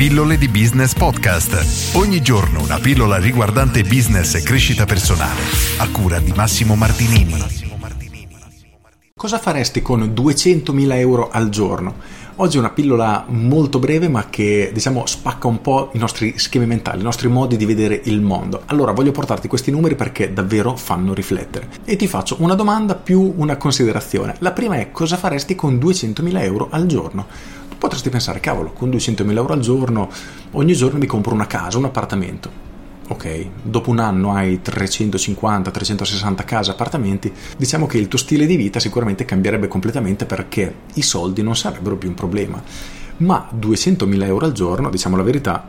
Pillole di Business Podcast. Ogni giorno una pillola riguardante business e crescita personale. A cura di Massimo Martinini. Cosa faresti con 200.000 euro al giorno? Oggi è una pillola molto breve ma che diciamo spacca un po' i nostri schemi mentali, i nostri modi di vedere il mondo. Allora voglio portarti questi numeri perché davvero fanno riflettere. E ti faccio una domanda più una considerazione. La prima è cosa faresti con 200.000 euro al giorno? Potresti pensare, cavolo, con 200.000 euro al giorno, ogni giorno mi compro una casa, un appartamento. Ok, dopo un anno hai 350, 360 case, appartamenti, diciamo che il tuo stile di vita sicuramente cambierebbe completamente perché i soldi non sarebbero più un problema. Ma 200.000 euro al giorno, diciamo la verità,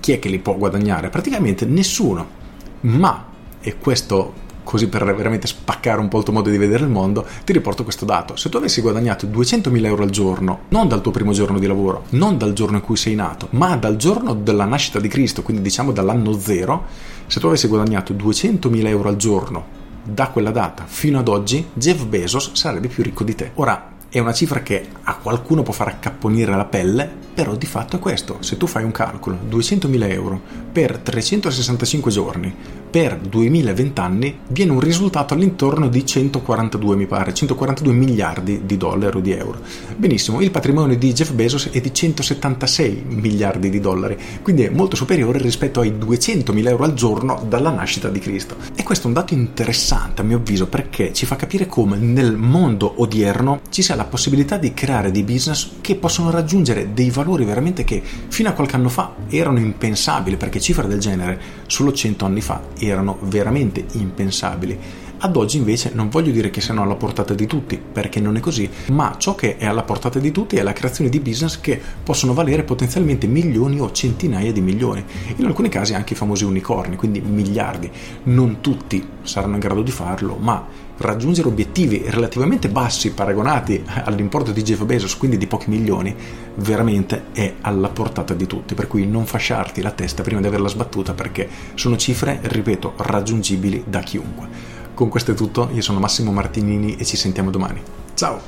chi è che li può guadagnare? Praticamente nessuno. Ma, e questo così per veramente spaccare un po' il tuo modo di vedere il mondo, ti riporto questo dato. Se tu avessi guadagnato 200.000 euro al giorno, non dal tuo primo giorno di lavoro, non dal giorno in cui sei nato, ma dal giorno della nascita di Cristo, quindi diciamo dall'anno zero, se tu avessi guadagnato 200.000 euro al giorno da quella data fino ad oggi, Jeff Bezos sarebbe più ricco di te. Ora, è una cifra che a qualcuno può far accapponire la pelle, però di fatto è questo. Se tu fai un calcolo, 200.000 euro per 365 giorni per 2020 anni, viene un risultato all'intorno di 142, mi pare, 142 miliardi di dollari o di euro. Benissimo, il patrimonio di Jeff Bezos è di 176 miliardi di dollari, quindi è molto superiore rispetto ai 200.000 euro al giorno dalla nascita di Cristo. E questo è un dato interessante a mio avviso perché ci fa capire come nel mondo odierno ci sia la possibilità di creare dei business che possono raggiungere dei valori veramente che fino a qualche anno fa erano impensabili perché cifre del genere solo 100 anni fa erano veramente impensabili. Ad oggi invece non voglio dire che siano alla portata di tutti, perché non è così, ma ciò che è alla portata di tutti è la creazione di business che possono valere potenzialmente milioni o centinaia di milioni, in alcuni casi anche i famosi unicorni, quindi miliardi. Non tutti saranno in grado di farlo, ma raggiungere obiettivi relativamente bassi paragonati all'importo di Jeff Bezos, quindi di pochi milioni, veramente è alla portata di tutti, per cui non fasciarti la testa prima di averla sbattuta perché sono cifre, ripeto, raggiungibili da chiunque. Con questo è tutto, io sono Massimo Martinini e ci sentiamo domani. Ciao!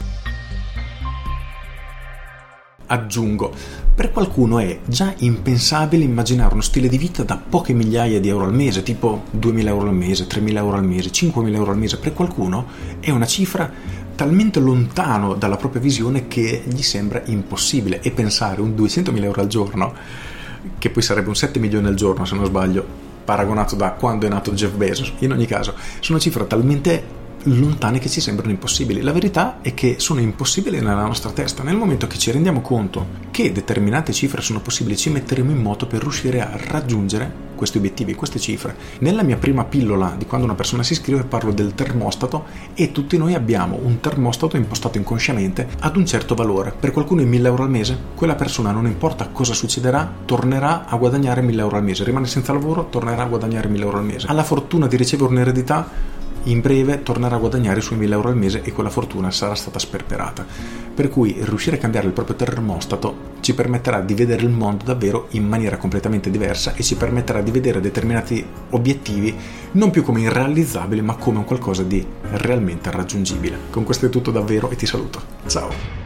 Aggiungo, per qualcuno è già impensabile immaginare uno stile di vita da poche migliaia di euro al mese, tipo 2.000 euro al mese, 3.000 euro al mese, 5.000 euro al mese. Per qualcuno è una cifra talmente lontano dalla propria visione che gli sembra impossibile. E pensare un 200.000 euro al giorno, che poi sarebbe un 7 milioni al giorno se non sbaglio, paragonato da quando è nato Jeff Bezos. In ogni caso, sono cifre talmente lontane che ci sembrano impossibili. La verità è che sono impossibili nella nostra testa. Nel momento che ci rendiamo conto che determinate cifre sono possibili, ci metteremo in moto per riuscire a raggiungere questi obiettivi, queste cifre. Nella mia prima pillola di quando una persona si iscrive parlo del termostato e tutti noi abbiamo un termostato impostato inconsciamente ad un certo valore. Per qualcuno è 1000 euro al mese, quella persona non importa cosa succederà, tornerà a guadagnare 1000 euro al mese, rimane senza lavoro, tornerà a guadagnare 1000 euro al mese. Ha la fortuna di ricevere un'eredità in breve tornerà a guadagnare i suoi 1000 euro al mese e quella fortuna sarà stata sperperata. Per cui riuscire a cambiare il proprio termostato ci permetterà di vedere il mondo davvero in maniera completamente diversa e ci permetterà di vedere determinati obiettivi non più come irrealizzabili ma come un qualcosa di realmente raggiungibile. Con questo è tutto davvero e ti saluto. Ciao!